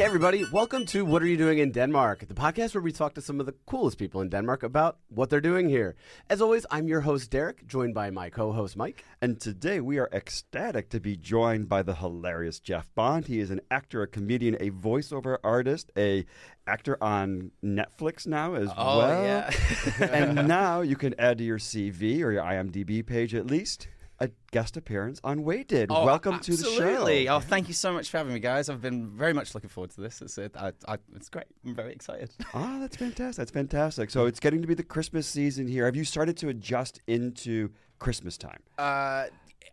Hey, everybody, welcome to What Are You Doing in Denmark, the podcast where we talk to some of the coolest people in Denmark about what they're doing here. As always, I'm your host, Derek, joined by my co host, Mike. And today we are ecstatic to be joined by the hilarious Jeff Bond. He is an actor, a comedian, a voiceover artist, a actor on Netflix now as Oh, well. yeah. and now you can add to your CV or your IMDb page at least a guest appearance on Did. Oh, Welcome to the show. absolutely. Oh, thank you so much for having me, guys. I've been very much looking forward to this. It's it, I, I, it's great. I'm very excited. Oh, that's fantastic. That's fantastic. So it's getting to be the Christmas season here. Have you started to adjust into Christmas time? Uh,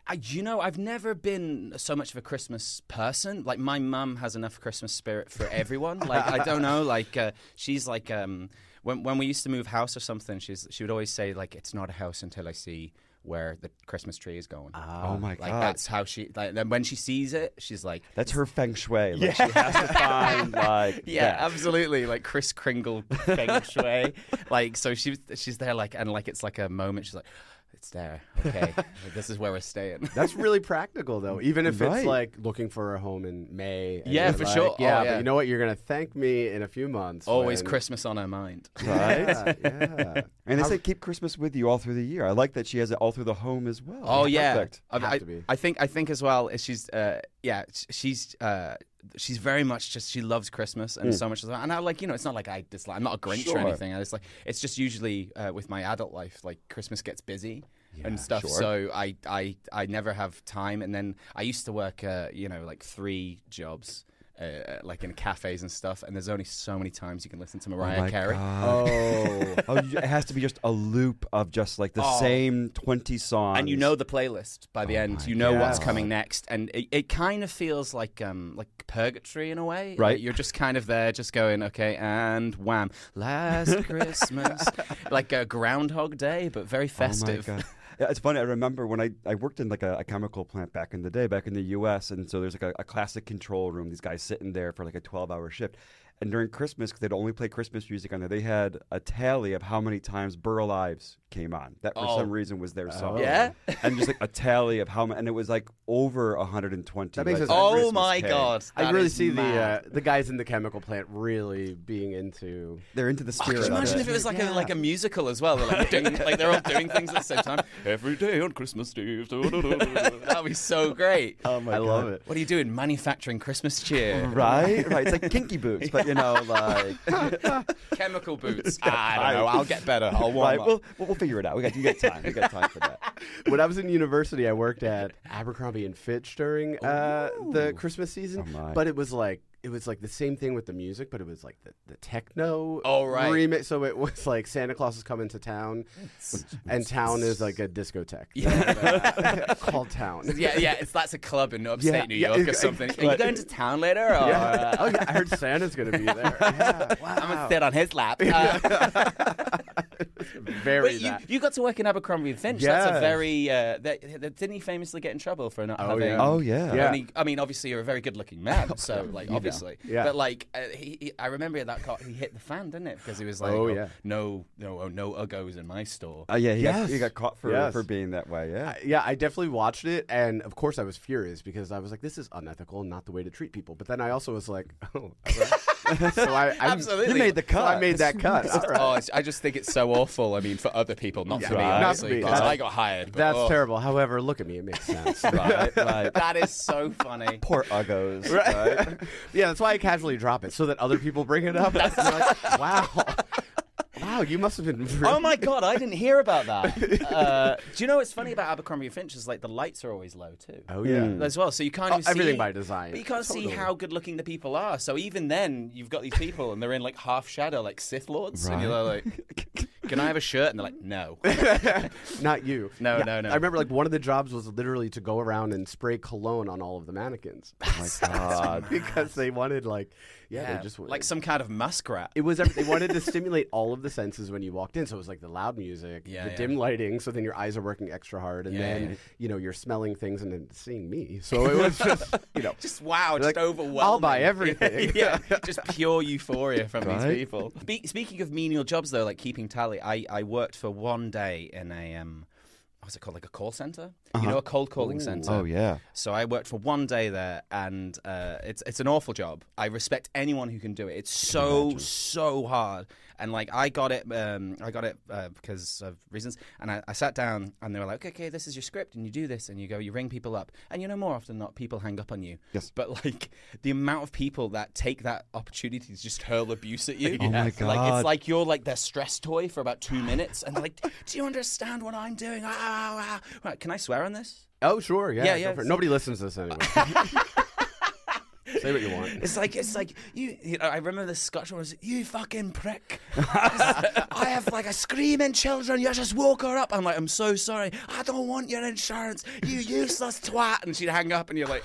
I, you know, I've never been so much of a Christmas person. Like my mum has enough Christmas spirit for everyone. like I don't know. Like uh, she's like um, when when we used to move house or something, she's she would always say like it's not a house until I see where the Christmas tree is going. oh my like god. that's how she. Like then when she sees it, she's like. That's her feng shui. Like she has to find like Yeah, that. absolutely. Like Kris Kringle feng shui. like so she she's there like and like it's like a moment. She's like, it's there. Okay, this is where we're staying. That's really practical, though, even if Right. it's like looking for a home in May. and Yeah, you're for like, sure. Oh, Yeah, yeah. but you know what? You're going to thank me in a few months. Always when- Christmas on her mind. right? Yeah, yeah. And they say keep Christmas with you all through the year. I like that she has it all through the home as well. Oh yeah, Perfect. I, Have I, to be. I think I think as well. is She's uh, yeah, sh- she's uh, she's very much just she loves Christmas and so much as well. And I like you know it's not like I dislike. I'm not a Grinch Sure. or anything. I just like it's just usually uh, with my adult life like Christmas gets busy. and stuff, sure. so I, I I never have time. And then I used to work, uh, you know, like three jobs, uh, like in cafes and stuff. And there's only so many times you can listen to Oh Mariah my Carey. God. Oh. oh, it has to be just a loop of just like the Oh. same twenty songs. and you know the playlist by the Oh end. You know what's coming next, and it, it kind of feels like um like purgatory in a way. Right. Like, you're just kind of there, just going okay, and wham, last Christmas, like a Groundhog Day, but very festive. It's funny. I remember when I, I worked in like a, a chemical plant back in the day, back in the U.S. And so there's like a, a classic control room. These guys sitting there for like a 12 hour shift. And during Christmas, because they'd only play Christmas music on there, they had a tally of how many times Burl Ives came on. That for Oh. some reason was their song. Yeah? and just like a tally of how many, and it was like over 120. That makes like, sense. Oh Christmas my came. god! I that really is see the uh, the guys in the chemical plant really being into. They're into the Oh, spirit. could you of imagine it. if it was like Yeah. a like a musical as well? They're like, doing, like they're all doing things at the same time. Every day on Christmas Eve. That'd be so great. Oh my I love it. What are you doing? Manufacturing Christmas cheer. Right, right. It's like kinky boots, but you know, like Chemical boots. Ah, I don't know. I'll get better. I'll warm right. up. We'll, we'll figure it out. We got you got time. We got time for that. When I was in university, I worked at Abercrombie and Fitch during uh, the Christmas season. Oh, my. but it was like it was like the same thing with the music, but it was like the, the techno. Oh, right. remix. So it was like Santa Claus is coming to town, and town is like a discotheque. Yeah. called Town. yeah, yeah. It's that's a club in upstate Yeah, New yeah, York or something. Are you going to town later? Or, Yeah. uh, oh yeah, I heard Santa's gonna be there. Yeah, wow. I'm gonna sit on his lap. Uh, Very wait, you, that. you got to work in Abercrombie and Finch. That's a very. Uh, that, that- didn't he famously get in trouble for not Oh, having? yeah. Oh yeah. Yeah. only- I mean, obviously, you're a very good-looking man, so like, obviously, Yeah. But like, uh, he, he, I remember that car, he hit the fan, didn't it? Because he was like, Oh, yeah. no, no, oh, no uggos in my store." Oh yeah. He, got, he got caught for Yes. for being that way. Yeah. I- yeah, I definitely watched it, and of course I was furious because I was like, "This is unethical, and not the way to treat people." But then I also was like, "Oh, all right." so I, I'm, Absolutely. You made the so cut. I made that cut. All right. Oh, I just think it's so awful. I mean, for other people, not for me, Right. Not for obviously, me. 'cause That's- I got hired. But, That's oh, terrible. However, look at me; it makes sense. right. Right. That is so funny. Poor uggos. Right. yeah, that's why I casually drop it so that other people bring it up. and like, wow, wow, you must have been. Really... Oh my god, I didn't hear about that. Uh, do you know what's funny about Abercrombie and Finch is like the lights are always low too. Oh yeah. Mm. As well, so you can't Oh, even see everything by design. But you can't Totally. see how good looking the people are. So even then, you've got these people and they're in like half shadow, like Sith lords, and you're like, "Can I have a shirt?" And they're like, "No." Not you. No, Yeah, no, no. I remember like one of the jobs was literally to go around and spray cologne on all of the mannequins Oh my god. because they wanted like, yeah, Yeah, they just like some kind of muskrat. It was they wanted to stimulate all of the senses when you walked in. So it was like the loud music, Yeah, the dim lighting. So then your eyes are working extra hard, and then you know you're smelling things and then seeing me. So it was just you know Just wow, just Like, overwhelming. I'll buy everything. yeah, just pure euphoria from Right? these people. Spe- speaking of menial jobs, though, like keeping tally, I, I worked for one day in a um, what's it called, like a call center? You know, a cold calling center. Oh yeah. So I worked for one day there, and uh, it's it's an awful job. I respect anyone who can do it. It's so so hard, and like I got it, um, I got it uh, because of reasons. And I, I sat down, and they were like, "Okay, this is your script, and you do this, and you go, you ring people up, and you know more often than not, people hang up on you. Yes. But like the amount of people that take that opportunity to just hurl abuse at you, Oh my like it's like you're like their stress toy for about two minutes, and like, "Do you understand what I'm doing?" Ah, ah, ah. Right, can I swear on this? Oh, sure. Yeah. Yeah, go yeah, for it. it's- Nobody listens to this anyway. Say what you want. It's like it's like you. you know, I remember the Scotch one was you fucking prick. I have like a screaming children. You just woke her up. I'm like, I'm so sorry. I don't want your insurance. You useless twat. And she'd hang up, and you're like.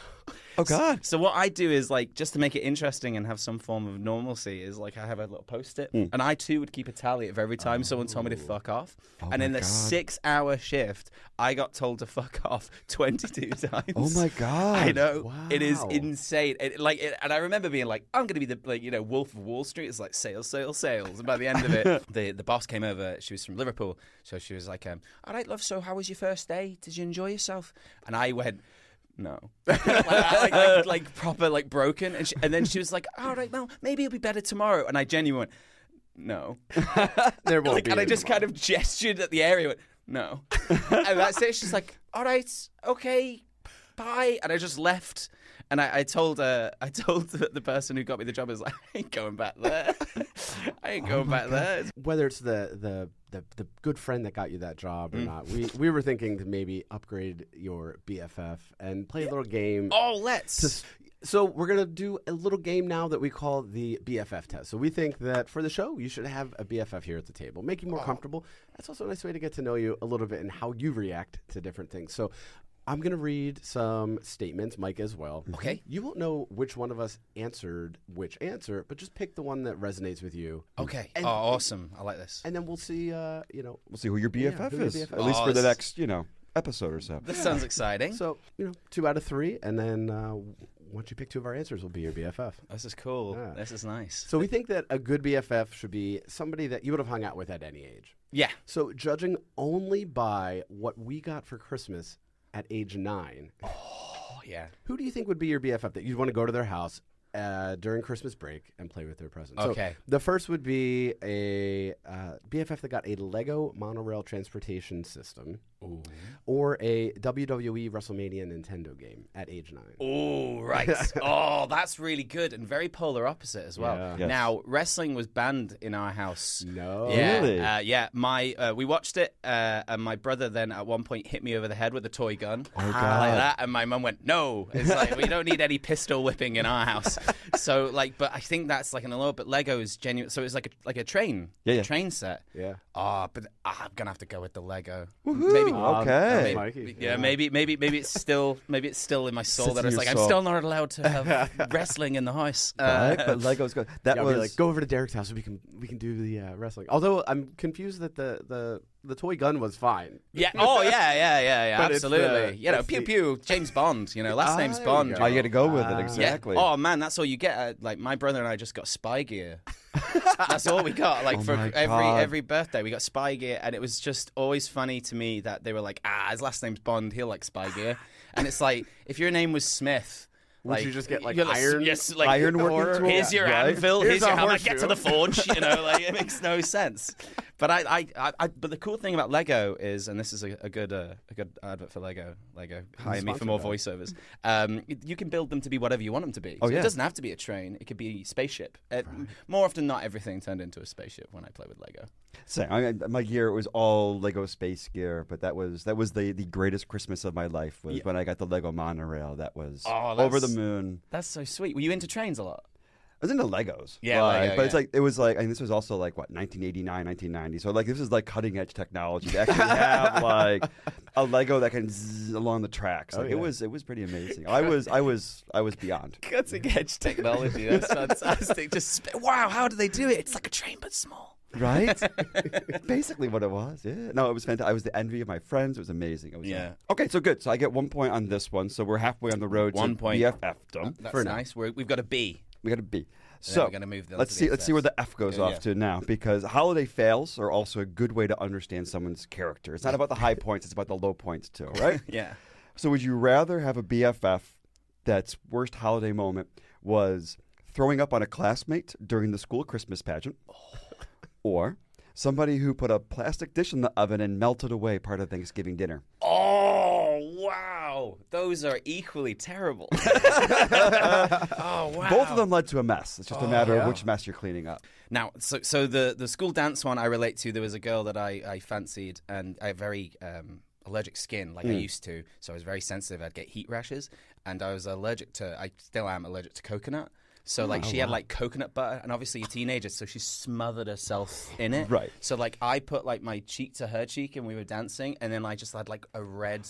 Oh God. So what I do is like just to make it interesting and have some form of normalcy is like I have a little post-it, Hmm. and I too would keep a tally of every time someone told me to fuck off. and Oh my in the God. six-hour shift, I got told to fuck off 22 times. Oh my God. I know it is insane. It, like, it, and I remember being like, "I'm going to be the like you know Wolf of Wall Street." It's like sales, sales, sales. And by the end of it, the the boss came over. She was from Liverpool, so she was like, um, "All right, love. So how was your first day? Did you enjoy yourself?" And I went. No, like, like, like, like proper, like broken, and she, and then she was like, "All right, well, maybe it'll be better tomorrow." And I genuinely went, "No," There won't like, be. and I just tomorrow. kind of gestured at the area, went, "No," and that's it. She's like, "All right, okay, bye," and I just left. And I, I told uh, I told the, the person who got me the job, I was like, I ain't going back there. I ain't going back there. whether it's the, the the the good friend that got you that job or Mm. not. We we were thinking to maybe upgrade your BFF and play a little game. Oh, let's. to so we're gonna do a little game now that we call the BFF test. So we think that for the show, you should have a BFF here at the table, make you more comfortable. That's also a nice way to get to know you a little bit and how you react to different things. So. I'm going to read some statements, Mike as well. Okay. You won't know which one of us answered which answer, but just pick the one that resonates with you. okay. And- oh, awesome. I like this. And then we'll see, uh, you know, We'll see who your BFF who your is. BFF At least Oh, for the next, you know, episode or so. This sounds exciting. So, you know, two out of three, and then uh, once you pick two of our answers, will be your BFF. This is cool. Yeah. This is nice. So we think that a good BFF should be somebody that you would have hung out with at any age. Yeah. So judging only by what we got for Christmas at age nine, Oh, yeah. who do you think would be your BFF that you'd want to go to their house uh, during Christmas break and play with their presents? Okay. So the first would be a uh, BFF that got a Lego monorail transportation system. Or a WWE WrestleMania Nintendo game at age nine. Oh, right. oh, that's really good and very polar opposite as well. Yeah. Yes. Now, wrestling was banned in our house. No. Yeah, Really? uh, yeah. My uh, we watched it, uh, and my brother then at one point hit me over the head with a toy gun, Oh, like that, and my mum went, "No, it's like we don't need any pistol whipping in our house." So like, but I think that's like an allure. But Lego is genuine, so it's like a like a train, Yeah, yeah. train set. Yeah. Ah, but ah, I'm gonna have to go with the Lego. Woohoo. Maybe. Okay. Maybe, Mikey. yeah, maybe, maybe, maybe it's still, maybe it's still in my soul Sits that in it's your like I'm still not allowed to have wrestling in the house. Uh, Right? But Lego's good. That Yeah, was be like, go over to Derek's house so we can we can do the uh, wrestling. Although I'm confused that the, the, the toy gun was fine. Yeah. Oh, yeah, yeah, yeah, yeah. But it's absolutely. the- you know, it's pew the- pew. James Bond. You know, last Ah, name's there you Bond. go. Oh, you got to go with Ah. it exactly. Yeah. Oh man, that's all you get. Uh, like my brother and I just got spy gear. that's all we got. Like Oh for my every God. every birthday, we got spy gear, and it was just always funny to me that they were like, ah, his last name's Bond, he'll like spy gear, and it's like if your name was Smith. Would like, you just get, like, you're iron- Yes, like iron working tool? Here's your Right. anvil. Here's Here's, a your hammer. Get to the forge. You know, like it makes no sense. But I, I, I, but the cool thing about Lego is, and this is a, a good, uh, a good advert for Lego. Lego, hire me for more voiceovers. Um, you can build them to be whatever you want them to be. Oh, So yeah. It doesn't have to be a train. It could be a spaceship. Uh, More often, not everything turned into a spaceship when I play with Lego. Same. I, my gear was all Lego space gear, but that was that was the, the greatest Christmas of my life was Yeah. when I got the Lego monorail. That was Oh, over the moon. That's so sweet. Were you into trains a lot? I was into Legos. Yeah, like, Lego, but it's yeah. like it was like, and this was also like what 1989, 1990. So like this is like cutting edge technology to actually have like a Lego that can zzz along the tracks. Oh, yeah. it was it was pretty amazing. I was I was I was beyond. Cutting edge technology. That's fantastic. Just sp- wow, how do they do it? It's like a train but small. Right? Basically what it was. Yeah. No, it was fantastic. I was the envy of my friends. It was amazing. It was uh, Yeah. Okay, so good. So I get one point on this one. So we're halfway on the road One to point. BFF. That's For now. nice. We're, we've got a B. We got a B. So we're gonna move let's to see. Let's see where the F goes Yeah, off yeah. to now, because holiday fails are also a good way to understand someone's character. It's not about the high points; it's about the low points too, right? Yeah. So would you rather have a BFF that's worst holiday moment was throwing up on a classmate during the school Christmas pageant, or somebody who put a plastic dish in the oven and melted away part of Thanksgiving dinner? Oh, Oh wow, those are equally terrible. oh wow. Both of them led to a mess. It's just a matter yeah. of which mess you're cleaning up. Now, so so the the school dance one I relate to. There was a girl that I I fancied, and I very um, allergic skin, like I used to. So I was very sensitive. I'd get heat rashes, and I was allergic to. I still am allergic to coconut. So like she had like coconut butter, and obviously a teenager, so she smothered herself in it. Right. So like I put like my cheek to her cheek, and we were dancing, and then I just had like a red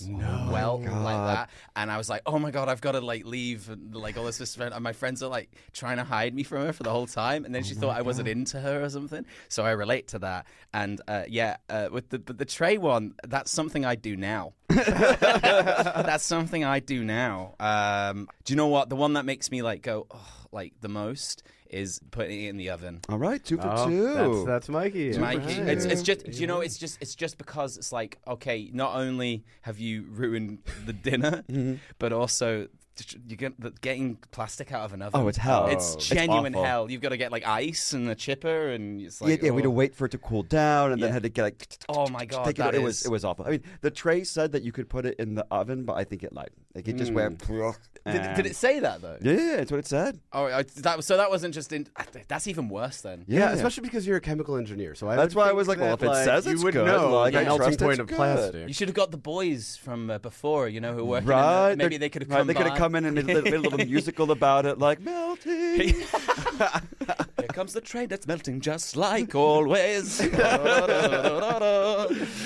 welt like that, and I was like, oh my god, I've got to like leave, and like all this and my friends are like trying to hide me from her for the whole time, and then she thought I wasn't into her or something. So I relate to that, and uh, yeah, uh, with the but the tray one, that's something I do now. that's something I do now. Um, do you know what? The one that makes me like go oh, like the most is putting it in the oven. All right, two for Oh, two. That's, that's Mikey. Mikey. Right. It's, it's just do you know it's just it's just because it's like okay, not only have you ruined the dinner, Mm-hmm. but also you get the, getting plastic out of an oven. Oh, it's hell. It's It's genuine awful. hell. You've got to get like ice and a chipper, and it's like yeah, yeah, we had to oh. wait for it to cool down, and then Yeah. had to get like. Oh my God, take it, it was it was awful. I mean, the tray said that you could put it in the oven, but I think it lied. Like it just went. Did, did it say that though? Yeah, that's what it said. Oh, I, that so that wasn't just in. That's even worse then. Yeah, Yeah. especially because you're a chemical engineer. So I That's why I was like, well, if it says you it's would good, know like, the I melting trust point of good. plastic. You should have got the boys from uh, before, you know, who work. Right? Maybe They're- could have come. They could have by. Come in and made a little, made a little musical about it, like melting. Here comes the train that's melting just like always.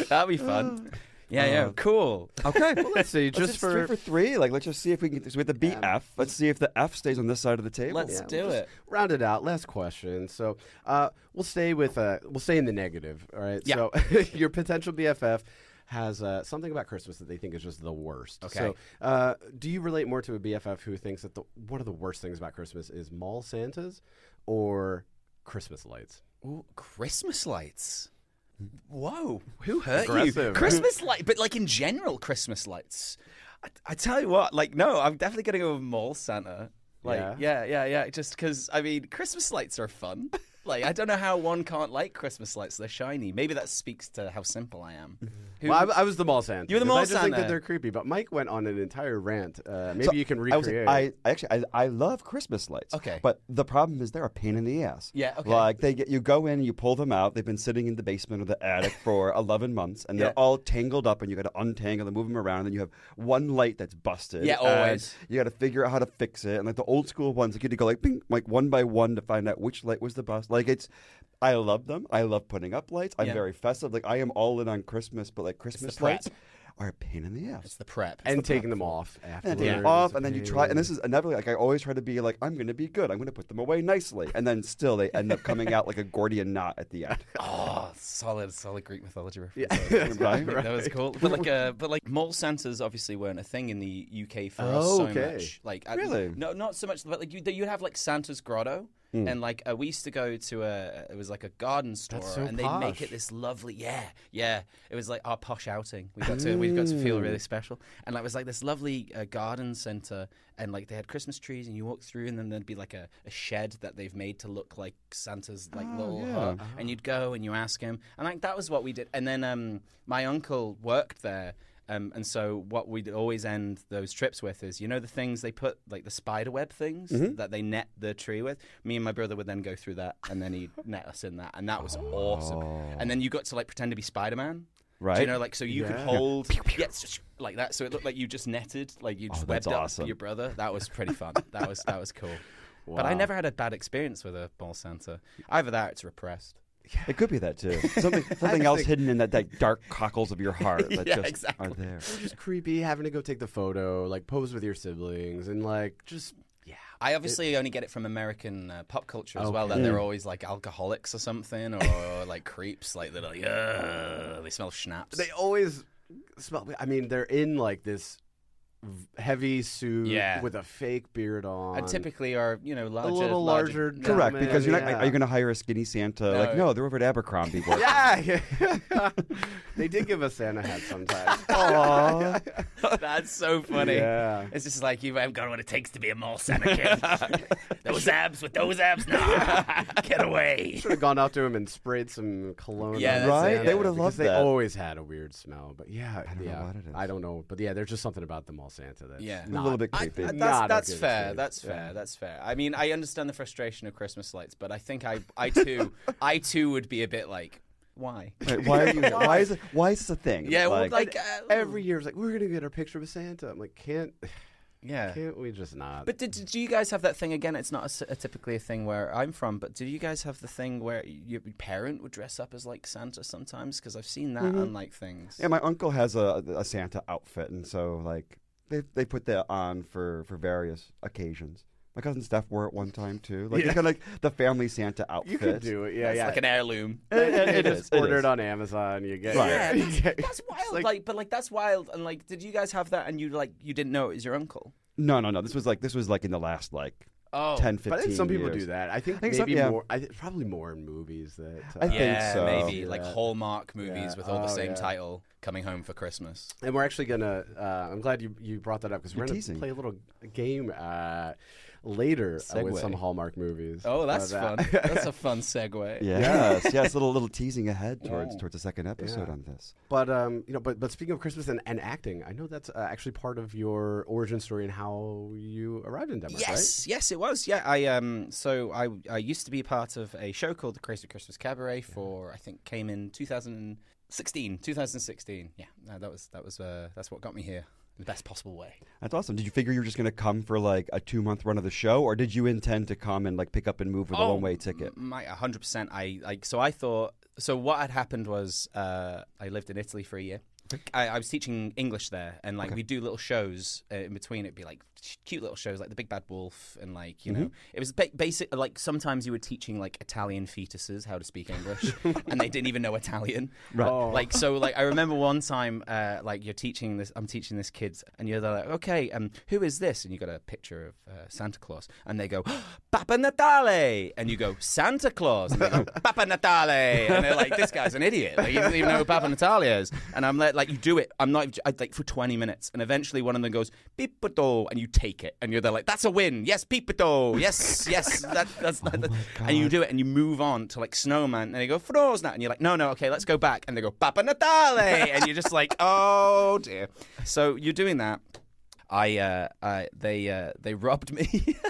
That'd be fun. Yeah, yeah, cool. Okay, Well, let's see. Let's Just just three for, for three. Like, let's just see if we can. So with the BF, let's see if the F stays on this side of the table. Let's Yeah, do we'll it. round it out. Last question. So uh, we'll stay with uh, we'll stay in the negative. All right. Yeah. So your potential BFF has uh, something about Christmas that they think is just the worst. Okay. So uh, do you relate more to a BFF who thinks that the one of the worst things about Christmas is mall Santas or Christmas lights? Ooh, Christmas lights. Whoa, who hurt you? Christmas light, but like in general, Christmas lights. I, I tell you what, like no, I'm definitely gonna go with mall Santa. Like Yeah? yeah, yeah, yeah. Just because I mean, Christmas lights are fun. like I don't know how one can't like Christmas lights. They're shiny. Maybe that speaks to how simple I am. Who- Well, I, I was the mall Santa. You were the mall I just think that they're creepy. But Mike went on an entire rant. Uh, maybe So, you can I, was- recreate. I, I actually I, I love Christmas lights. Okay. but the problem is they're a pain in the ass. Yeah, okay. Like they get you go in, you pull them out. They've been sitting in the basement or the attic for eleven months, and they're all tangled up, and you got to untangle them, move them around, and then you have one light that's busted. Yeah, and always. You got to figure out how to fix it, and like the old school ones, you had to go like bing, like one by one to find out which light was the bust. Like it's. I love them. I love putting up lights. I'm Yeah. very festive. Like I am all in on Christmas, but like Christmas prep. lights are a pain in the ass. it's the prep. and taking them off And afterwards. then take them off, and then you try, and this is another like I always try to be like I'm going to be good. I'm going to put them away nicely, and then still they end up coming out like a Gordian knot at the end. Oh, solid, solid Greek mythology reference. Yeah. Right? That was cool. But like, uh, but like, mall Santas obviously weren't a thing in the UK for us Oh, so okay. much. Like, I- Really? no, not so much. But like, you you have like Santa's Grotto, Hmm. and like uh, we used to go to a it was like a garden store, so and they'd make it this lovely. Yeah, yeah. It was like our posh outing. We got to we got to feel really special, and like it was like this lovely uh, garden center, and like they had Christmas trees, and you walk through, and then there'd be like a, a shed that they've made to look like Santa's like Oh, little yeah. hut, and you'd go and you ask him, and like that was what we did. And then um, my uncle worked there. Um, and so what we'd always end those trips with is, you know, the things they put, like the spider web things Mm-hmm. that they net the tree with. Me and my brother would then go through that, and then he'd net us in that, and that was awesome. And then you got to like pretend to be Spider Man. Do Right. you know, like so you could hold yeah, it's just like that, so it looked like you just netted, like you just Oh, webbed awesome. up your brother. That was pretty fun. that was that was cool. But I never had a bad experience with a ball Santa. Either that, or it's repressed. It could be that too. Something something else think- hidden in that, that dark cockles of your heart that Yeah, just exactly. are there. just creepy having to go take the photo, like pose with your siblings, and like just yeah. I obviously only get it from American uh, pop culture as well. That they're always like alcoholics or something, or like creeps. Like they're like, Ugh, they smell schnapps. They always smell. I mean, they're in like this v- heavy suit Yeah. with a fake beard on. and typically are you know larger, a little larger yeah. Correct, Gentlemen, because you're not. yeah. Are you going to hire a skinny Santa? Like, No. no, they're over at Abercrombie. boy. yeah, yeah. they did give us Santa hats sometimes. Aw. That's so funny. Yeah. It's just like you haven't got what it takes to be a mall Santa kid. those abs with those abs, nah, get away. Should have gone out to him and sprayed some cologne. Yeah, that's Right? Santa They would've because loved They always had a weird smell, but yeah, I don't know yeah, what it is. I don't know, but yeah, there's just something about the mall Santa that's Yeah. A little bit creepy. I- Not that's a that's fair. experience. That's fair. That's fair. I mean, I understand the frustration of Christmas lights, but I think I, I too, I too would be a bit like, why? Right, why are you? Why is it? Why is this a thing? Yeah, well, Like, like uh, Every year, it's like we're gonna get our picture with Santa. I'm like, can't, yeah. can't we just not? But did, did you guys have that thing again? It's not a s a typically a thing where I'm from, but do you guys have the thing where your parent would dress up as like Santa sometimes? Because I've seen that on like things. yeah, my uncle has a, a Santa outfit, and so like they they put that on for for various occasions. My cousin Steph wore it one time too. Like Yeah. it's kind of like the family Santa outfit. you can do it. Yeah, it's yeah. like an heirloom. It- it- it You is, just order it on Amazon. You get Right. Yeah, you that's, get- that's wild. like- like, but like that's wild. And like, did you guys have that? And you like, you didn't know it was your uncle? No, no, no. This was like this was like in the last like Oh, 10, 15 But I think some people years. do that. I think, think some- maybe yeah. more. I think probably more in movies that. uh, I think yeah, so. maybe Yeah. like Hallmark movies Yeah. with all the Oh, same yeah. title, "Coming Home for Christmas." And we're actually gonna. Uh, I'm glad you you brought that up because we're You're gonna teasing. play a little game uh, later uh, with Segue. some Hallmark movies. Oh, that's fun. that's a fun segue. yes, yes, a little little teasing ahead towards Yeah. towards the second episode Yeah. on this. But um, you know, but but speaking of Christmas and, and acting, I know that's uh, actually part of your origin story and how you arrived in Denmark, Yes, yes, it was. Yeah, I um, so I I used to be part of a show called the Crazy Christmas Cabaret for I think came in 2016, 2016. Yeah, uh, that was that was uh, that's what got me here in the best possible way. That's awesome. Did you figure you were just going to come for like a two month run of the show, or did you intend to come and like pick up and move with a one way ticket? My 100%. I like so I thought so what had happened was uh, I lived in Italy for a year. I, I was teaching English there, and like Okay. we do little shows uh, in between. It'd be like cute little shows, like the Big Bad Wolf, and like you Mm-hmm. know, it was ba- basic. Like sometimes you were teaching like Italian fetuses how to speak English, and they didn't even know Italian. Right. Oh. Like so, like I remember one time, uh, like you're teaching this. I'm teaching this kid, and you're like, okay, um, who is this? And you got a picture of uh, Santa Claus, and they go, Papa Natale, and you go Santa Claus, and they go Papa Natale, and they're like, this guy's an idiot. Like, he doesn't even know who Papa Natale is. And I'm like, like you do it. I'm not I, like for 20 minutes, and eventually one of them goes Pipito, and you take it, and you're there like, that's a win. Yes, Pipito. Yes, yes. That, that's that, and you do it, and you move on to like Snowman, and they go Frosna, and you're like, no, no, okay, let's go back, and they go Papa Natale, and you're just like, oh dear. So you're doing that. I, uh, I they, uh, they robbed me.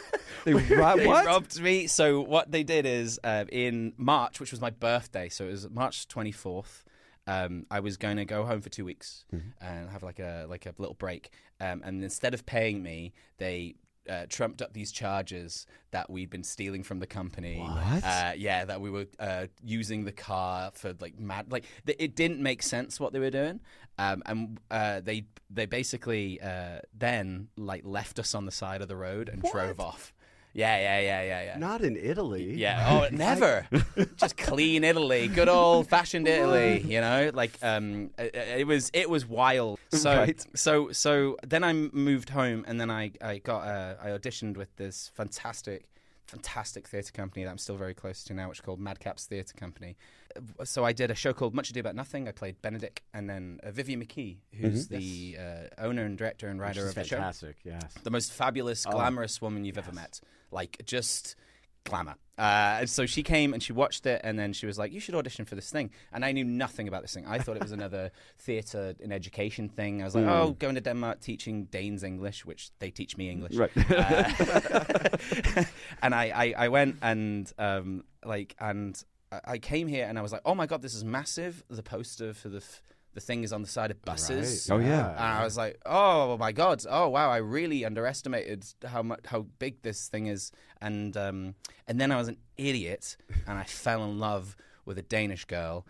They rob- they what? robbed me. So what they did is uh, in March, which was my birthday, so it was March twenty fourth. Um, I was going to go home for two weeks Mm-hmm. and have like a like a little break. Um, and instead of paying me, they uh, trumped up these charges that we'd been stealing from the company. What? Uh, yeah, that we were uh, using the car for like mad. Like th- it didn't make sense what they were doing. Um, and uh, they they basically uh, then like left us on the side of the road and drove off. Yeah, yeah, yeah, yeah, yeah. Not in Italy. Yeah. Oh, never. Just clean Italy, good old fashioned Italy. You know, like um, it, it was it was wild. So Right. so so then I moved home, and then I I got uh, I auditioned with this fantastic. Fantastic theatre company that I'm still very close to now, which is called Madcaps Theatre Company. Uh, So I did a show called Much Ado About Nothing. I played Benedick, and then uh, Vivienne McKee, who's the uh, owner and director and writer of the show fantastic. Yes. the most fabulous, Oh. glamorous woman you've ever met. Like just glamour. Uh, and so she came and she watched it, and then she was like, "You should audition for this thing." And I knew nothing about this thing. I thought it was another theatre and education thing. I was like, Mm. "Oh, going to Denmark teaching Danes English, which they teach me English." Right. Uh, and I, I, I went and um, like and I- I came here and I was like, "Oh my god, this is massive!" The poster for the f- the thing is on the side of buses. Oh, yeah. And I was like, "Oh my god! Oh wow! I really underestimated how much how big this thing is." And um, and then I was an idiot, and I fell in love with a Danish girl,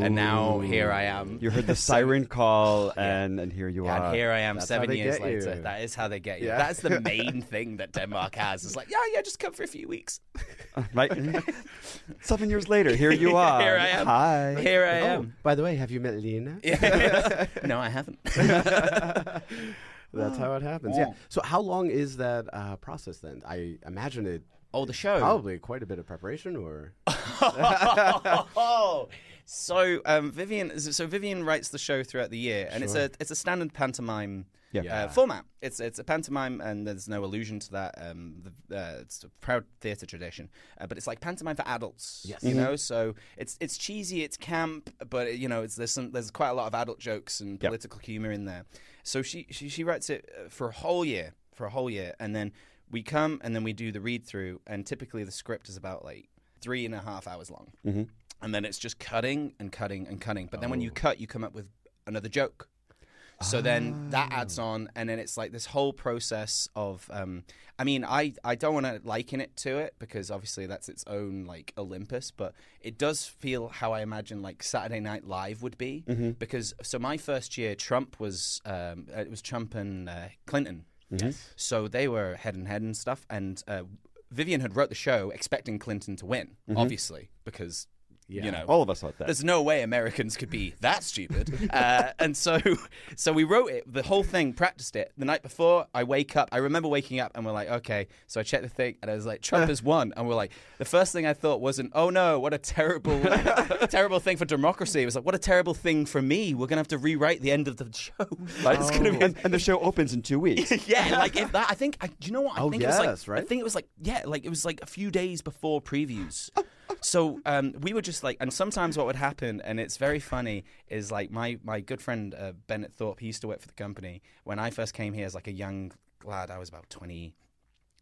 and now here I am. You heard the siren call, and and here you are. And here I am That's seven years later. you. That is how they get you. Yeah. That's the main thing that Denmark has. It's like, yeah, yeah, just come for a few weeks. right. Seven years later, here you are. Here I am. Hi. Here I Oh, am. by the way, have you met Lena? no, I haven't. That's how it happens. Yeah. So how long is that uh, process then? I imagine it Oh, the show. probably quite a bit of preparation, or oh, so um, Vivienne, so Vivienne writes the show throughout the year, and it's a it's a standard pantomime. Yeah. Uh, format. It's it's a pantomime, and there's no allusion to that. Um, the, uh, it's a proud theatre tradition, uh, but it's like pantomime for adults. Yes. you know. So it's it's cheesy, it's camp, but you know, it's there's some there's quite a lot of adult jokes and political humor in there. So she she, she writes it uh, for a whole year, for a whole year, and then we come and then we do the read through, and typically the script is about like three and a half hours long Mm-hmm. and then it's just cutting and cutting and cutting. But then when you Oh. cut, you come up with another joke. So then that adds on, and then it's like this whole process of. Um, I mean, I I don't want to liken it to it because obviously that's its own like Olympus, but it does feel how I imagine like Saturday Night Live would be. Because so my first year, Trump was um, it was Trump and uh, Clinton. Yes. So they were head and head and stuff. And uh, Vivienne had wrote the show expecting Clinton to win, obviously, because Yeah. you know All of us thought that. there's no way Americans could be that stupid. uh, and so, so we wrote it, the whole thing, practiced it. The night before, I wake up. I remember waking up and we're like, okay. So I checked the thing and I was like, Trump has won. And we're like, the first thing I thought wasn't, oh no, what a terrible, terrible thing for democracy. It was like, what a terrible thing for me. We're gonna have to rewrite the end of the show. Like, it's gonna be and, and the show opens in two weeks. yeah, like if that. I think. I, do you know what? I Oh, think it was like. yes, right? I think it was like. Yeah, like it was like a few days before previews. So um, we were just like, and sometimes what would happen, and it's very funny, is like my my good friend uh, Bennett Thorpe. He used to work for the company when I first came here as like a young lad. I was about 20,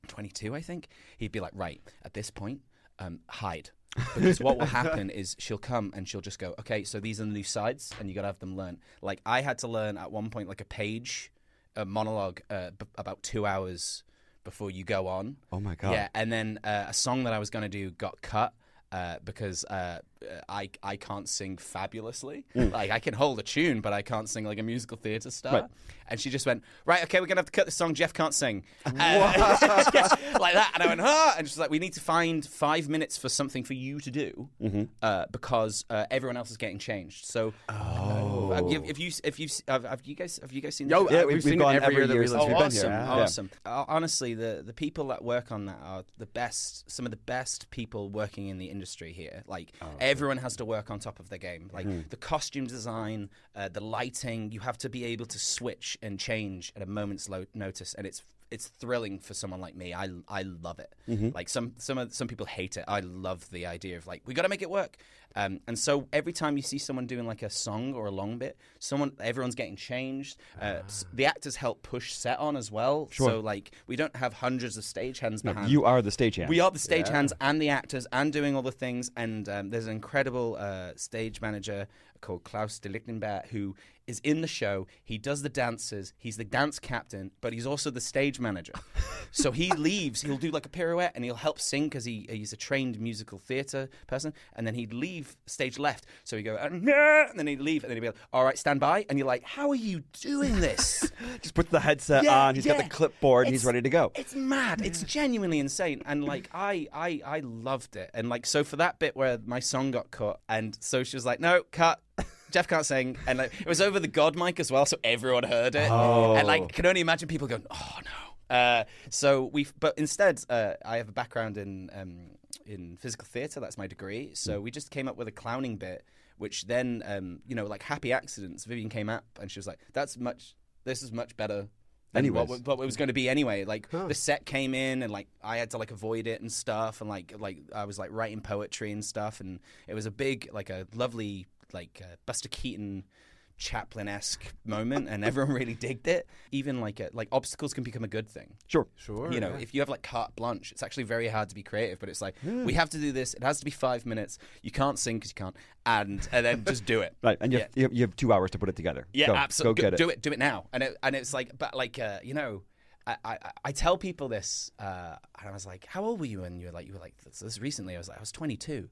22, I think. He'd be like, right at this point, um, hide. because what will happen is she'll come and she'll just go, okay, so these are the new sides, and you got to have them learn. Like I had to learn at one point like a page, a monologue, uh, b- about two hours before you go on. Oh my god. Yeah, and then uh, a song that I was going to do got cut. Uh, because uh, I I can't sing fabulously, like I can hold a tune, but I can't sing like a musical theatre star. Right. And she just went, right, okay, we're gonna have to cut the song. Jeff can't sing, Uh, like that. And I went, ah, and she's like, we need to find five minutes for something for you to do uh, because uh, everyone else is getting changed. So, oh, have you, if you if you have, have you guys have you guys seen? the yeah, Yeah, we've, we've seen gone it every every year that we we've Oh, been awesome, here. Yeah. awesome. Uh, honestly, the the people that work on that are the best. Some of the best people working in the industry here. Like everyone has to work on top of their game. Like the costume design, uh, the lighting. You have to be able to switch and change at a moment's lo- notice, and it's it's thrilling for someone like me. I I love it. Like some some some people hate it. I love the idea of like we got to make it work. Um, and so every time you see someone doing like a song or a long bit, someone everyone's getting changed. Uh, s- the actors help push set on as well. So like we don't have hundreds of stage hands behind. You are the stagehand. We are the stagehands and the actors and doing all the things. And um, there's an incredible uh, stage manager called Klaus de Lichtenberg who is in the show. He does the dances. He's the dance captain, but he's also the stage manager. so he leaves. He'll do like a pirouette and he'll help sing because he, he's a trained musical theatre person. And then he'd leave stage left. So he'd go, "Uh, and then he'd leave. And then he'd be like, all right, stand by. And you're like, how are you doing this? Just puts the headset Yeah, on. He's got the clipboard. and he's ready to go. It's mad. It's genuinely insane. And like I, I, I loved it. And like so for that bit where my song got cut, and so she was like, "No, cut." Jeff can't sing, and like, it was over the God mic as well, so everyone heard it. Oh. And like, can only imagine people going, "Oh no." Uh, so we, but instead, uh, I have a background in um, in physical theatre. That's my degree. So we just came up with a clowning bit, which then, um, you know, like happy accidents. Vivienne came up and she was like, "That's much. This is much better." than Anyways. what, what it was going to be anyway. Like the set came in, and like I had to like avoid it and stuff, and like like I was like writing poetry and stuff, and it was a big like a lovely like uh, Buster Keaton. Chaplin esque moment, and everyone really digged it. Even like a, like obstacles can become a good thing. Sure. Sure. You know, yeah. if you have like carte blanche, it's actually very hard to be creative. But it's like we have to do this. It has to be five minutes. You can't sing because you can't, and and then just do it. Right. And you, Yeah. have, you, have, two hours to put it together. Yeah, Go, absolutely. Go get it. do it. it. Do it now. And it, and it's like, but like, uh, you know, I, I, I tell people this, uh, and I was like, "How old were you?" And you were like, "You were like this, this recently." I was like, "I was 22,"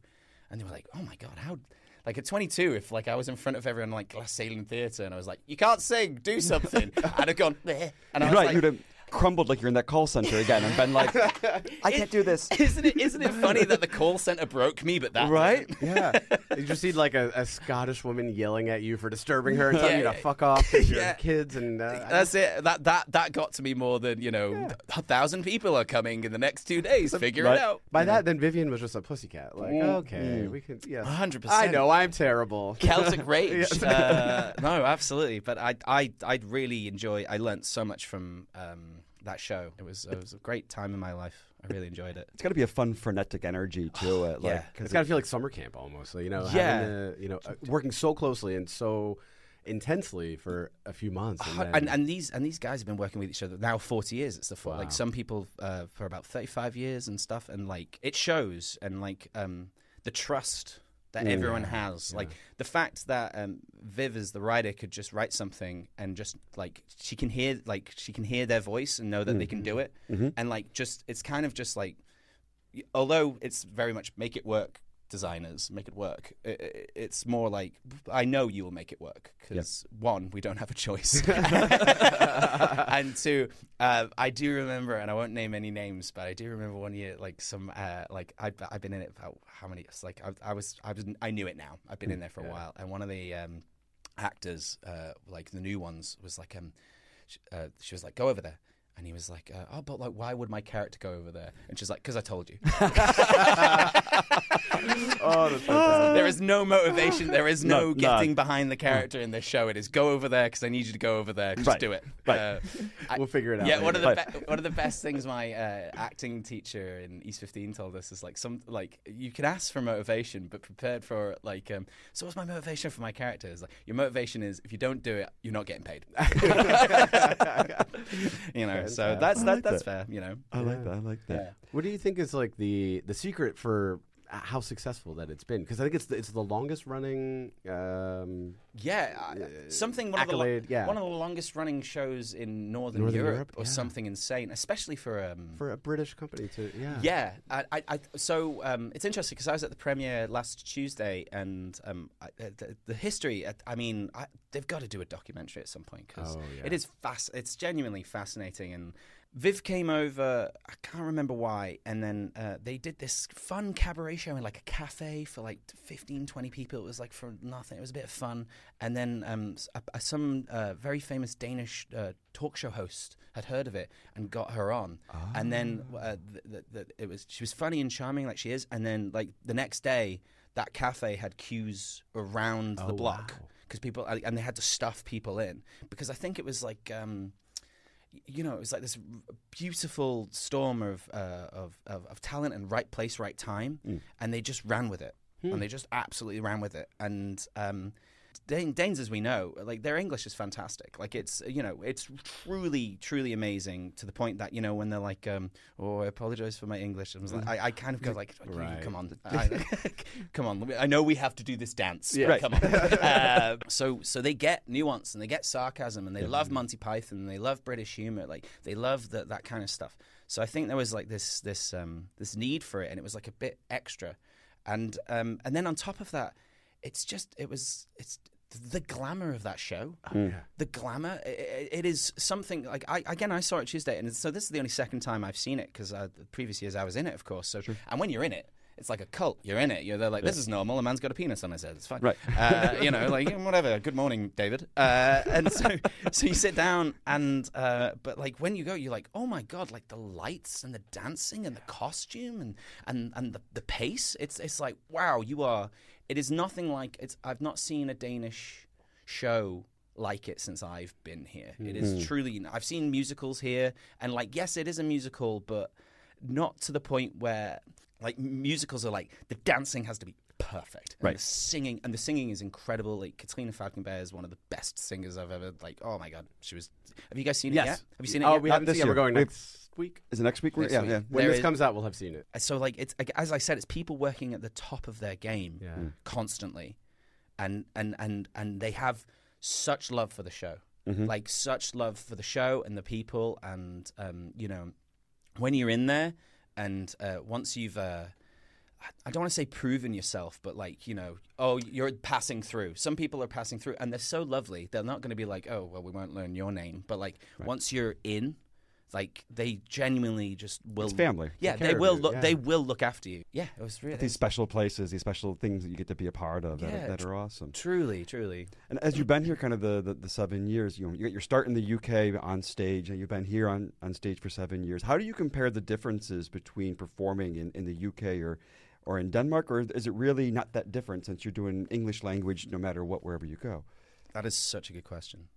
and they were like, "Oh my god, how?" Like at 22, if like I was in front of everyone like Glassalen Theatre, and I was like, "You can't sing, do something," I'd have gone, "Bleh," and I was Right, like, crumbled like you're in that call center again and been like, I can't do this. Isn't it? Isn't it funny that the call center broke me, but that Right? doesn't? Yeah. you just see like a, a Scottish woman yelling at you for disturbing her and telling you Yeah. to fuck off because Yeah. you're kids and uh, That's it. That that that got to me more than you know. A thousand people are coming in the next two days. Figure Right. it out. by that then Vivienne was just a pussycat. Like, Mm. okay, we can yeah. 100%. I know, I'm terrible. Celtic rage. uh, no, absolutely. But I, I, I really enjoy. I learned so much from um, that show. It was, it was a great time in my life. I really enjoyed it. It's got to be a fun, frenetic energy to it. Like, Yeah. It's got to feel like summer camp almost. So, you know, Yeah. having to, you know, uh, working so closely and so intensely for a few months. And, and, then- and these and these guys have been working with each other now 40 years it's the for, Wow. like some people uh, for about 35 years and stuff and like it shows and like um the trust that Mm. everyone has like the fact that um viv as the writer could just write something and just like she can hear like she can hear their voice and know that they can do it Mhm. and like just it's kind of just like although it's very much make it work designers make it work. It's more like i know you will make it work because one we don't have a choice. And two uh, i do remember and i won't name any names but i do remember one year like some uh, like I, i've been in it about how many it's like I, I was i was i knew it now. I've been in there for a while and one of the um, actors uh, like the new ones was like um sh- uh, she was like go over there and he was like, uh, "Oh, but like, why would my character go over there?" And she's like, "Cause I told you." oh, that's fantastic. there is no motivation. There is no, No, no. getting behind the character in this show. It is go over there because I need you to go over there. Just Right. do it. Right. Uh, I- we'll figure it out. yeah, one of later. the be- one of the best things my uh, acting teacher in East 15 told us is like some like you can ask for motivation, but prepared for like um, so. What's my motivation for my character? Is like your motivation is if you don't do it, you're not getting paid. you know, so that's that, like that's that. fair. You know, I like that. I like that. yeah. What do you think is like the the secret for how successful that it's been? Because I think it's the, it's the longest running. Um, Yeah, I- something one of, the lo- accolade, yeah. one of the longest running shows in Northern, Northern Europe, Europe, or yeah. something insane, especially for um, for a British company to yeah Yeah, I, I, I, so um, it's interesting because I was at the premiere last Tuesday, and um, I, uh, the, the history. uh, I mean, I, they've got to do a documentary at some point because Oh, yeah. it is fast. It's genuinely fascinating. And Viv came over. I can't remember why, and then uh, they did this fun cabaret show in like a cafe for like 15, 20 people. It was like for nothing. It was a bit of fun, and then um, uh, uh, some uh, very famous Danish uh, talk show host had heard of it and got her on, and then uh, th- th- th- it was she was funny and charming like she is, and then like the next day that cafe had queues around the Oh, block wow. because people and they had to stuff people in because I think it was like. Um, you know, it was like this beautiful storm of, uh, of, of of talent and right place, right time, and they just ran with it, and they just absolutely ran with it. And um, Danes, as we know, like their English is fantastic. Like it's you know it's truly truly amazing to the point that you know when they're like, um, "Oh, I apologize for my English," I, was like, I, I kind of go like, "You- Right. "Come on, I, come on, I know we have to do this dance. Yeah. Right. Come on." uh, so so they get nuance and they get sarcasm and they love Monty Python and they love British humor. Like they love that that kind of stuff. So I think there was like this this um, this need for it, and it was like a bit extra. And um, and then on top of that, it's just it was it's the glamour of that show. The glamour, i- i- it is something like I again I saw it Tuesday, and so this is the only second time I've seen it because uh, the previous years I was in it, of course. So and when you're in it. It's like a cult. You're in it. You're there like this is normal. A man's got a penis on his head. It's fine. Right. Uh, you know, like whatever. Good morning, David. Uh, and so, so you sit down, and uh, but like when you go, you're like, oh my god, like the lights and the dancing and the costume and and and the, the pace. It's it's like wow, you are. It is nothing like it's. I've not seen a Danish show like it since I've been here. It is hmm. truly. I've seen musicals here, and like yes, it is a musical, but not to the point where like musicals are like the dancing has to be perfect, and Right. The singing and the singing is incredible. Like Katrina Falkenberg is one of the best singers I've ever like. Oh my god, she was. Have you guys seen it yet? Have you seen it Oh, yet? we haven't this seen it. We're going next week. Is it next week? Next yeah, week. yeah. When There this is- comes out, we'll have seen it. so like it's like, as I said, it's people working at the top of their game Yeah. constantly, and and and and they have such love for the show, like such love for the show and the people, and um, you know, when you're in there, and uh, once you've. Uh, I don't want to say proven yourself, but like, you know, oh, you're passing through. Some people are passing through and they're so lovely. They're not going to be like, oh, well, we won't learn your name. But like, once you're in, like they genuinely just will. It's family. Yeah, Take they will look. yeah. They will look after you. Yeah, it was really These special places, these special things that you get to be a part of that, Yeah, that are awesome. truly, truly. And as you've been here, kind of the, the, the seven years, you know, you your start in the UK on stage, and you've been here on, on stage for seven years. How do you compare the differences between performing in, in the UK or or in Denmark, or is it really not that different since you're doing English language no matter what wherever you go? That is such a good question.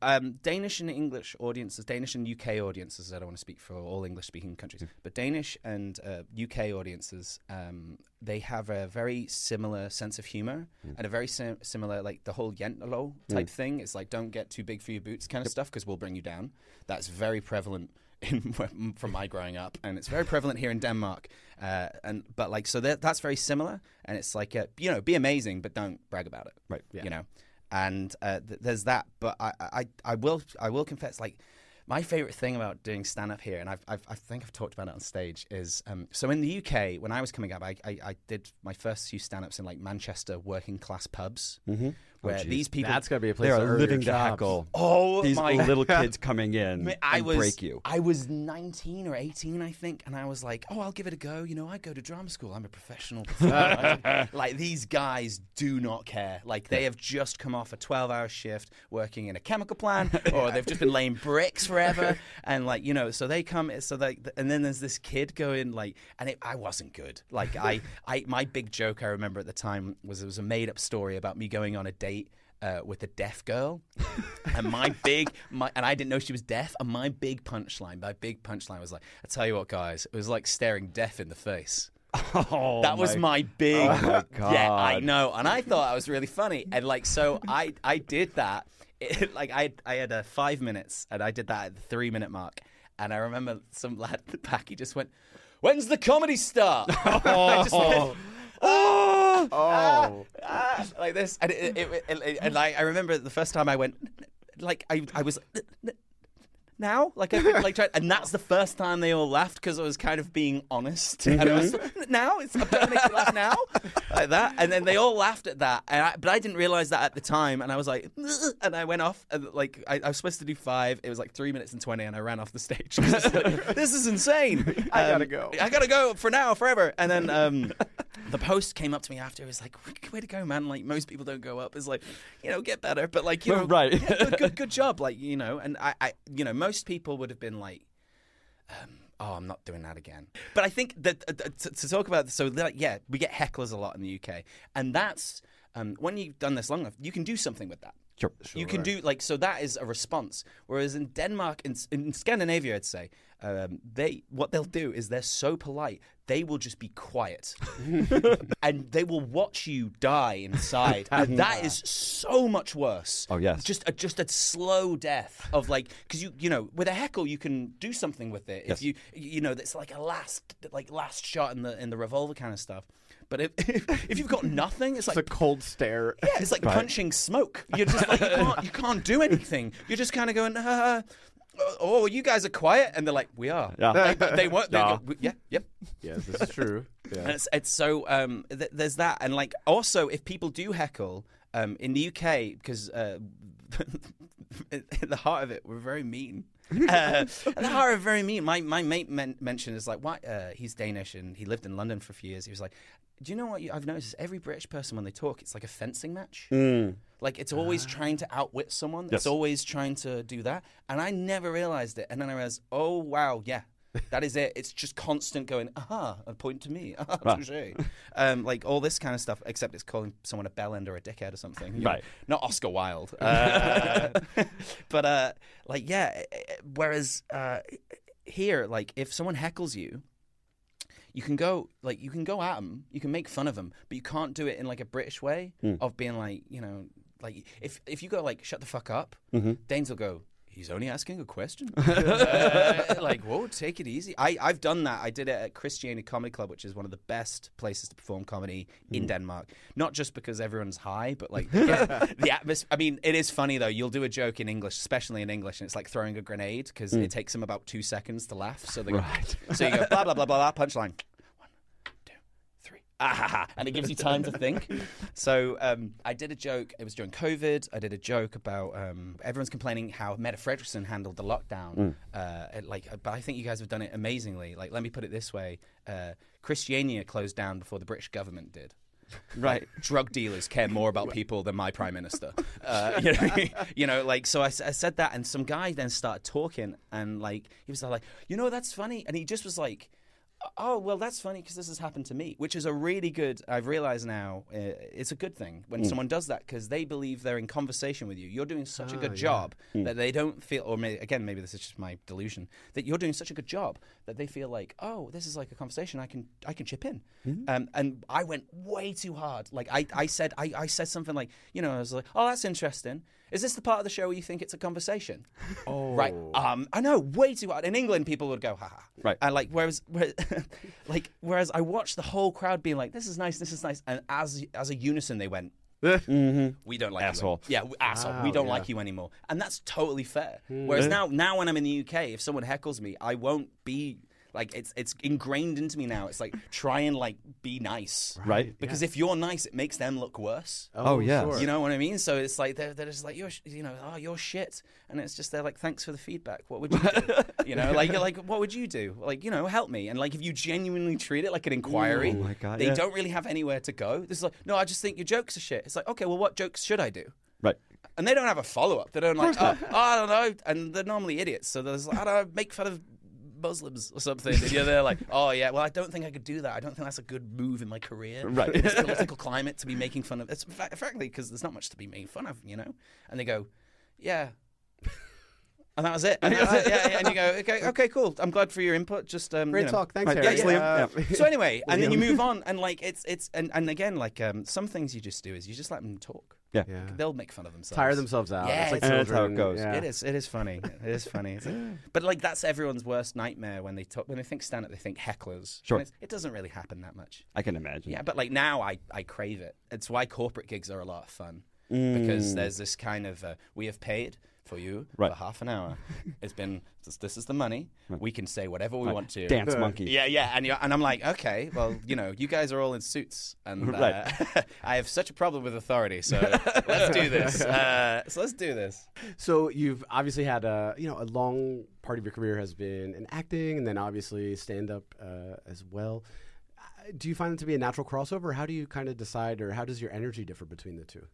Um, Danish and English audiences, Danish and UK audiences, I don't want to speak for all English speaking countries, but Danish and uh, UK audiences, um, they have a very similar sense of humor and a very sim- similar, like the whole Jantelov type thing. It's like, don't get too big for your boots kind of stuff because we'll bring you down. That's very prevalent. In, from my growing up, and it's very prevalent here in Denmark, uh, and but like so that that's very similar, and it's like uh you know be amazing, but don't brag about it, Right. You know, and uh, th- there's that. But I, I, I will, I will confess, like my favorite thing about doing stand up here, and I've, I've, I think I've talked about it on stage, is um, so in the UK when I was coming up, I, I, I did my first few stand ups in like Manchester working class pubs, Mm-hmm. Oh, where geez. these people. That's got to be a place They are living your to heckle. oh These my little kids coming in I and was break you. I was 19 or 18, I think, and I was like, "Oh, I'll give it a go." You know, I go to drama school. I'm a professional performer. like these guys do not care. Like they have just come off a 12-hour shift working in a chemical plant, or they've just been laying bricks forever, and like you know, so they come. So they and then there's this kid going like, and it, I wasn't good. Like I, I, my big joke I remember at the time was it was a made-up story about me going on a date uh, with a deaf girl, and my big, my, and I didn't know she was deaf. And my big punchline, my big punchline was like, "I tell you what, guys, it was like staring death in the face." Oh, that was my big, Oh, my yeah, I know, and I thought that was really funny, and like, so I, I did that, it, like, I, I had uh, five minutes, and I did that at the three minute mark, and I remember some lad at the back, he just went, "When's the comedy start?" I just went, Oh, Oh, ah, like this, and it, it, it, it- and like I remember the first time I went, like I, I was. Now, like I like, tried, and that's the first time they all laughed because I was kind of being honest. And I was now it's I'm gonna make you laugh now, like that. And then they all laughed at that, and I, but I didn't realize that at the time. And I was like, and I went off, and like I, I was supposed to do five. It was like three minutes and twenty, and I ran off the stage. like, this is insane. I gotta Um, go. I gotta go for now, forever. And then um, the post came up to me after. It was like, way to go, man. Like most people don't go up. It's like, you know, get better. But like, you know, Right. yeah, good, good, good job. Like, you know, and I, I, you know, most people would have been like, um, oh, I'm not doing that again. But I think that uh, to, to talk about, so like, yeah, we get hecklers a lot in the UK, and that's um, when you've done this long enough, you can do something with that. Sure. You can do like so that is a response. Whereas in Denmark, in, in Scandinavia, I'd say um, they what they'll do is they're so polite they will just be quiet, and they will watch you die inside, and that is so much worse. Oh, yes. just a, just a slow death of like because you you know with a heckle you can do something with it Yes. if you you know it's like a last like last shot in the in the revolver kind of stuff. But if if you've got nothing, it's it's like a cold stare. yeah, it's like punching smoke. You're just like you can't, you can't do anything. You're just kind of going, uh, oh, you guys are quiet, and they're like, we are. Yeah. Like, they won't. Yeah. go, yeah, yep. Yes, this is true. And it's it's so um, th- there's that, and like also if people do heckle um, in the UK because uh, in the heart of it we're very mean. uh, at the heart of very mean. My my mate men- mentioned is like why uh, he's Danish and he lived in London for a few years. He was like, do you know what you, I've noticed? Every British person when they talk, it's like a fencing match. Like it's always trying to outwit someone. Yes. It's always trying to do that. And I never realized it. And then I realized, oh wow, yeah, that is it. It's just constant going, aha, and point to me, aha, Right. um, like all this kind of stuff. Except it's calling someone a bellend or a dickhead or something. you know? Right. Not Oscar Wilde. Uh, but uh, like yeah. eh, eh, Whereas uh, here, like if someone heckles you you can go like you can go at them, you can make fun of them, but you can't do it in like a British way hmm. of being like you know like if if you go like shut the fuck up, mm-hmm. Danes will go. He's only asking a question. Uh, like, whoa, take it easy. I, I've done that. I did it at Christiania Comedy Club, which is one of the best places to perform comedy in Denmark. Not just because everyone's high, but like yeah, the atmosphere. I mean, it is funny though. You'll do a joke in English, especially in English, and it's like throwing a grenade because it takes them about two seconds to laugh. So they go, so you go blah blah blah blah blah punchline. One, two, three, ah, ha, ha, and it gives you time to think. So um, I did a joke. It was during COVID. I did a joke about um, everyone's complaining how Mette Frederiksen handled the lockdown. Uh, it, like, but I think you guys have done it amazingly. Like, let me put it this way: uh, Christiania closed down before the British government did. Right. Drug dealers care more about people than my prime minister. Uh, you, know, you know, like so. I said that, and some guy then started talking, and like he was like, you know, that's funny, and he just was like, oh well, that's funny because this has happened to me, which is a really good. I've realized now uh, it's a good thing when someone does that because they believe they're in conversation with you. You're doing such a good job that they don't feel, or may, again, maybe this is just my delusion that you're doing such a good job that they feel like, oh, this is like a conversation. I can I can chip in. Um, and I went way too hard. Like I, I said I, I said something like, you know, I was like, oh, that's interesting. Is this the part of the show where you think it's a conversation? Oh, Right. Um, I know, way too hard. In England, people would go, haha. Right. And like, whereas, whereas like, whereas I watched the whole crowd being like, this is nice, this is nice. And as, as a unison, they went, we don't like Asshole. You. Yeah, we, asshole. we don't yeah. like you anymore, and that's totally fair. Whereas now, now when I'm in the UK, if someone heckles me, I won't be like it's it's ingrained into me now. It's like try and like be nice, Right. Because if you're nice, it makes them look worse. Oh, oh, yeah. sure. You know what I mean? So it's like they're, they're just like you're, you know, oh you're shit, and it's just they're like thanks for the feedback. What would you do? you know, like like what would you do? Like you know, help me. And like if you genuinely treat it like an inquiry, Oh my God, they yeah. don't really have anywhere to go. This is like no, I just think your jokes are shit. It's like okay, well, what jokes should I do? Right. And they don't have a follow up. They don't like, oh, oh, I don't know. And they're normally idiots. So there's, I don't know, make fun of Muslims or something. And you're there like, oh, yeah, well, I don't think I could do that. I don't think that's a good move in my career. Right. In this political climate to be making fun of. It's fa- frankly because there's not much to be made fun of, you know? And they go, yeah. And that was it. And, yeah, yeah, and you go, okay, okay, cool. I'm glad for your input. Just um, Great you know, talk. Thanks, Right, Harry. thanks, Liam. Uh, so anyway, and then you move on, and like it's it's and, and again, like um, some things you just do is you just let them talk. Yeah. Yeah. They'll make fun of themselves. Tire themselves out. Yeah, it's like it's- And that's how it goes. Yeah. It is. It is funny. It is funny. But like that's everyone's worst nightmare when they talk when they think stand up. They think hecklers. Sure. It doesn't really happen that much. I can imagine. Yeah, but like now I I crave it. It's why corporate gigs are a lot of fun because there's this kind of uh, we have paid for you Right. for half an hour. it's been this, this is the money. We can say whatever we want to. Dance monkey. Yeah, yeah, and you're, and I'm like, okay, well, you know, you guys are all in suits, and uh, Right. I have such a problem with authority, so let's do this. Uh, so let's do this. So you've obviously had a you know a long part of your career has been in acting, and then obviously stand up uh, as well. Uh, Do you find it to be a natural crossover? How do you kind of decide, or how does your energy differ between the two?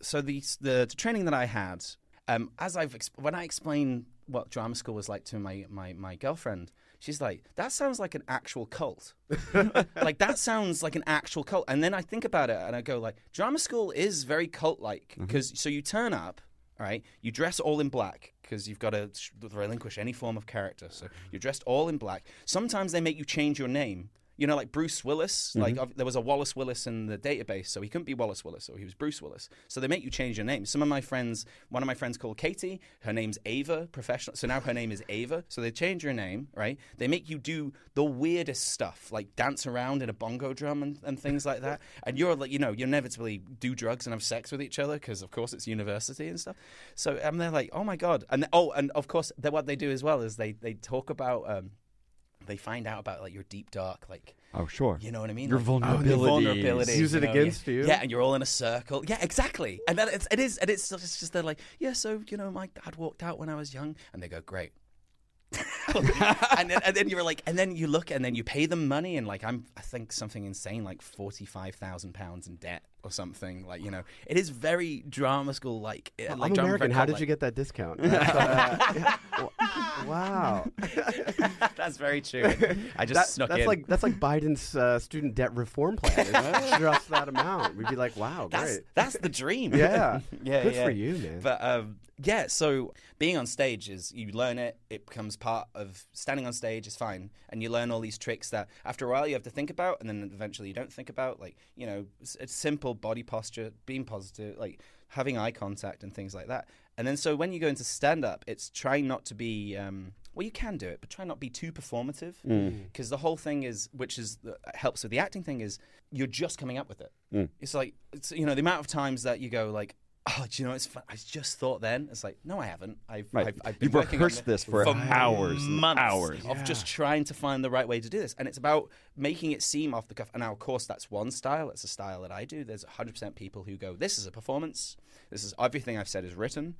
so the, the the training that I had, um, as I've ex- when I explain what drama school was like to my, my my girlfriend, she's like, "That sounds like an actual cult. like that sounds like an actual cult." And then I think about it and I go, like, drama school is very cult like because so you turn up. Right, you dress all in black because you've got to sh- relinquish any form of character. So you're dressed all in black. Sometimes they make you change your name. You know, like Bruce Willis. Like uh, there was a Wallace Willis in the database, so he couldn't be Wallace Willis, so he was Bruce Willis. So they make you change your name. Some of my friends, one of my friends called Katie, her name's Ava, professional. So now her name is Ava. So they change your name, right? They make you do the weirdest stuff, like dance around in a bongo drum and, and things like that. And you're like, you know, you inevitably do drugs and have sex with each other because, of course, it's university and stuff. So and they're like, oh my god. And oh, and of course, what they do as well is they they talk about. Um, they find out about like your deep dark like Oh, sure. you know what I mean? Your Like, vulnerabilities. vulnerabilities, Use it know, against yeah. you. Yeah, and you're all in a circle. Yeah, exactly. And then it's, it is, and it's, it's just they're like, yeah, so you know, my dad walked out when I was young, and they go, great. and, then, and then you're like, and then you look, and then you pay them money, and like I'm, I think something insane, like forty five thousand pounds in debt or something. Like you know, it is very drama school like. like I'm drama American. How did you get that discount? Uh. Wow. That's very true. I just That- snuck that's in. like that's like Biden's uh, student debt reform plan. Just that amount. We'd be like, wow, that's great. that's the dream. Yeah. yeah, Good yeah. for you, man. But um, yeah, so being on stage is you learn it. It becomes part of standing on stage is fine, and you learn all these tricks that after a while you have to think about, and then eventually you don't think about. Like you know, s- it's simple body posture, being positive, like having eye contact and things like that. And then so when you go into stand up, it's trying not to be. Um, well, you can do it, but try not to be too performative, mm. Mm. because the whole thing is, which is the, helps with the acting thing, is you're just coming up with it. Mm. It's like it's you know the amount of times that you go like, Oh, do you know it's fun? I just thought then. It's like, no, I haven't. I've, Right. I've, I've been You've working rehearsed it this for hours and months hours. of just trying to find the right way to do this, and it's about making it seem off the cuff. And now, of course, that's one style. It's a style that I do. There's 100% people who go, "This is a performance. This is everything I've said is written."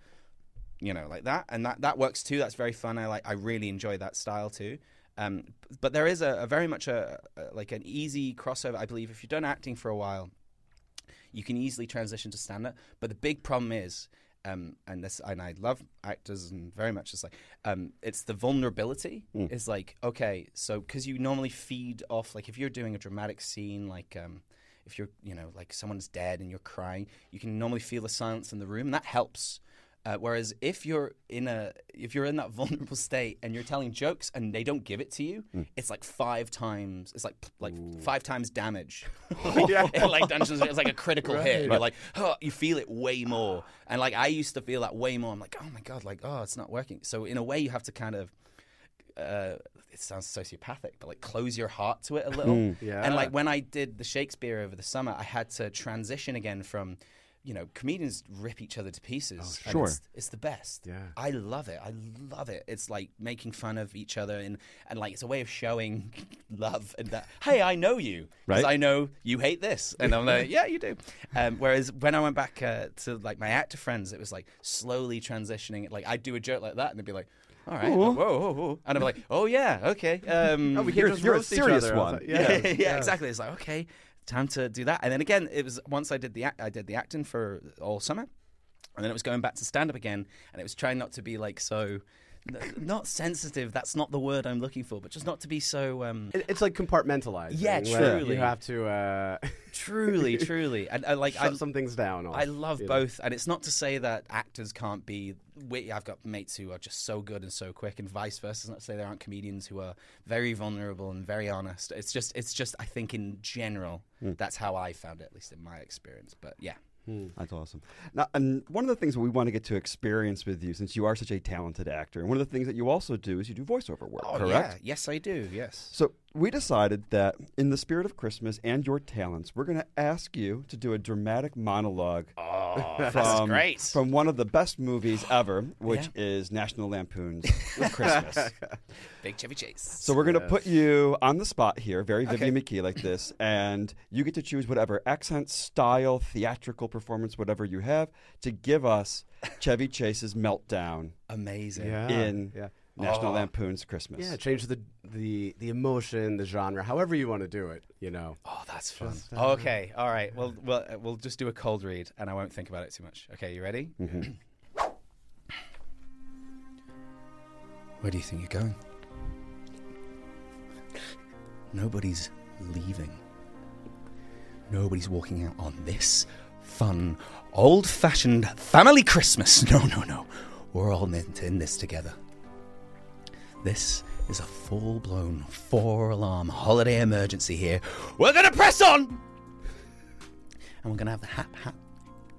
You know, like that, and that that works too. That's very fun. I like. I really enjoy that style too. Um, but there is a, a very much a, a like an easy crossover. I believe if you've done acting for a while, you can easily transition to stand up. But the big problem is, um, and this, and I love actors and very much just like, um, it's the vulnerability. Is like, okay, so because you normally feed off, like if you're doing a dramatic scene, like, um, if you're, you know, like someone's dead and you're crying, you can normally feel the silence in the room, and that helps. Uh, whereas if you're in a if you're in that vulnerable state and you're telling jokes and they don't give it to you, it's like five times it's like like five times damage. In, like Dungeons, it's like a critical hit. You're like, oh, you feel it way more. And like I used to feel that way more. I'm like, oh my god, like oh, it's not working. So in a way, you have to kind of uh, it sounds sociopathic, but like close your heart to it a little. Yeah. And like when I did the Shakespeare over the summer, I had to transition again from, you know, comedians rip each other to pieces. and sure. It's, it's the best. Yeah. I love it. I love it. It's like making fun of each other and, and like it's a way of showing love and that, hey, I know you. Because Right. I know you hate this. And I'm like, yeah, you do. Um, whereas when I went back uh, to like my actor friends, it was like slowly transitioning. Like I'd do a joke like that and they'd be like, all right, whoa, whoa, whoa. And I'd be like, oh yeah, okay. Um, Oh, we You're- just you're a serious one. yeah, Yeah, yeah, exactly. It's like okay, time to do that. And then again, it was once I did the act, I did the acting for all summer, and then it was going back to stand up again, and it was trying not to be like so. Not sensitive. That's not the word I'm looking for, but just not to be so um, It- It's like compartmentalized. Yeah, truly. You have to uh, truly, truly, and I like I, shut some things down. I love you know. both, and it's not to say that actors can't be. We, I've got mates who are just so good and so quick, and vice versa. It's not to say there aren't comedians who are very vulnerable and very honest. It's just, it's just. I think in general, that's how I found it, at least in my experience. But yeah, Hmm. That's awesome. Now, and one of the things that we want to get to experience with you, since you are such a talented actor, and one of the things that you also do is you do voiceover work, oh, correct? Oh, yeah. yes, I do. Yes. So we decided that in the spirit of Christmas and your talents, we're going to ask you to do a dramatic monologue Oh, from, great. from one of the best movies ever, which is National Lampoon's Christmas. Big Chevy Chase. So we're going to Yes. put you on the spot here, very Vivienne Okay. McKee like this, and you get to choose whatever accent, style, theatrical performance, whatever you have, to give us Chevy Chase's meltdown amazing. Yeah. in yeah. National Oh. Lampoon's Christmas. Yeah, change the the the emotion, the genre, however you want to do it. You know. Oh, that's fun. Just, uh, okay, all right. Well, well, uh, we'll just do a cold read, and I won't think about it too much. Okay, you ready? Where do you think you're going? Nobody's leaving. Nobody's walking out on this fun, old-fashioned family Christmas. No, no, no. We're all in in this together. This is a full blown four alarm holiday emergency here. We're going to press on! And we're going to have the hap, hap,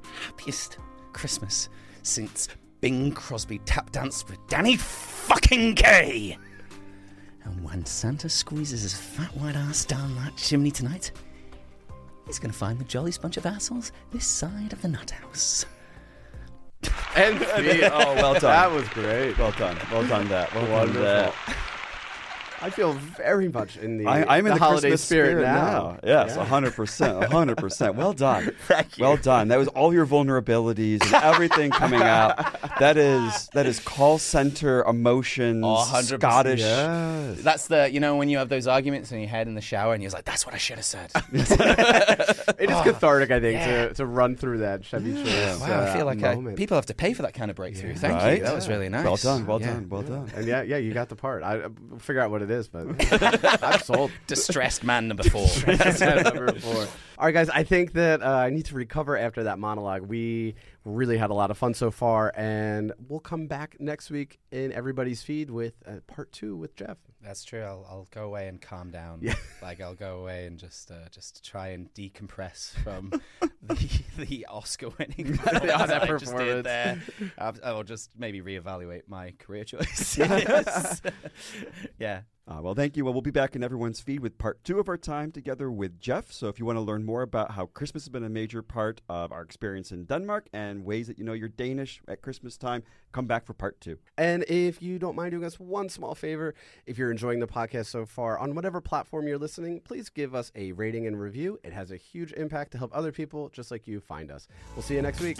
happiest Christmas since Bing Crosby tap danced with Danny fucking Kaye! And when Santa squeezes his fat white ass down that chimney tonight, he's going to find the jolliest bunch of assholes this side of the nut house. And oh, well done. That was great. Well done. Well done. That. Well done. Wonderful. That. I feel very much in the, I, I'm in the, holiday Christmas spirit, now. Yes, Yeah. hundred percent, hundred percent. Well done. Thank you. Well done. That was all your vulnerabilities and everything coming out. That is that is call center emotions, Oh, 100%. Scottish. Yes. That's the, you know, when you have those arguments in your head in the shower and you're like, that's what I should have said. It is cathartic, I think, Oh, yeah. to, to run through that Chevy Chase. Wow, I uh, feel like I, people have to pay for that kind of breakthrough. Yeah. Thank Right? you. That was really nice. Well done. Well Yeah. done. Well done. And yeah, yeah, you got the part. I I'll figure out what it is, but I'm sold. Distressed man number four. That's number four. All right, guys. I think that uh, I need to recover after that monologue. We really had a lot of fun so far, and we'll come back next week in everybody's feed with uh, part two with Jeff. That's true. I'll, I'll go away and calm down. Yeah. Like I'll go away and just uh, just try and decompress from the the Oscar winning Yeah, that that I just did there. I'll, I'll just maybe reevaluate my career choice. yeah. Uh, well, thank you. Well, we'll be back in everyone's feed with part two of our time together with Jeff. So if you want to learn more about how Christmas has been a major part of our experience in Denmark and ways that you know you're Danish at Christmas time, come back for part two. And if you don't mind doing us one small favor, if you're enjoying the podcast so far, on whatever platform you're listening, please give us a rating and review. It has a huge impact to help other people just like you find us. We'll see you next week.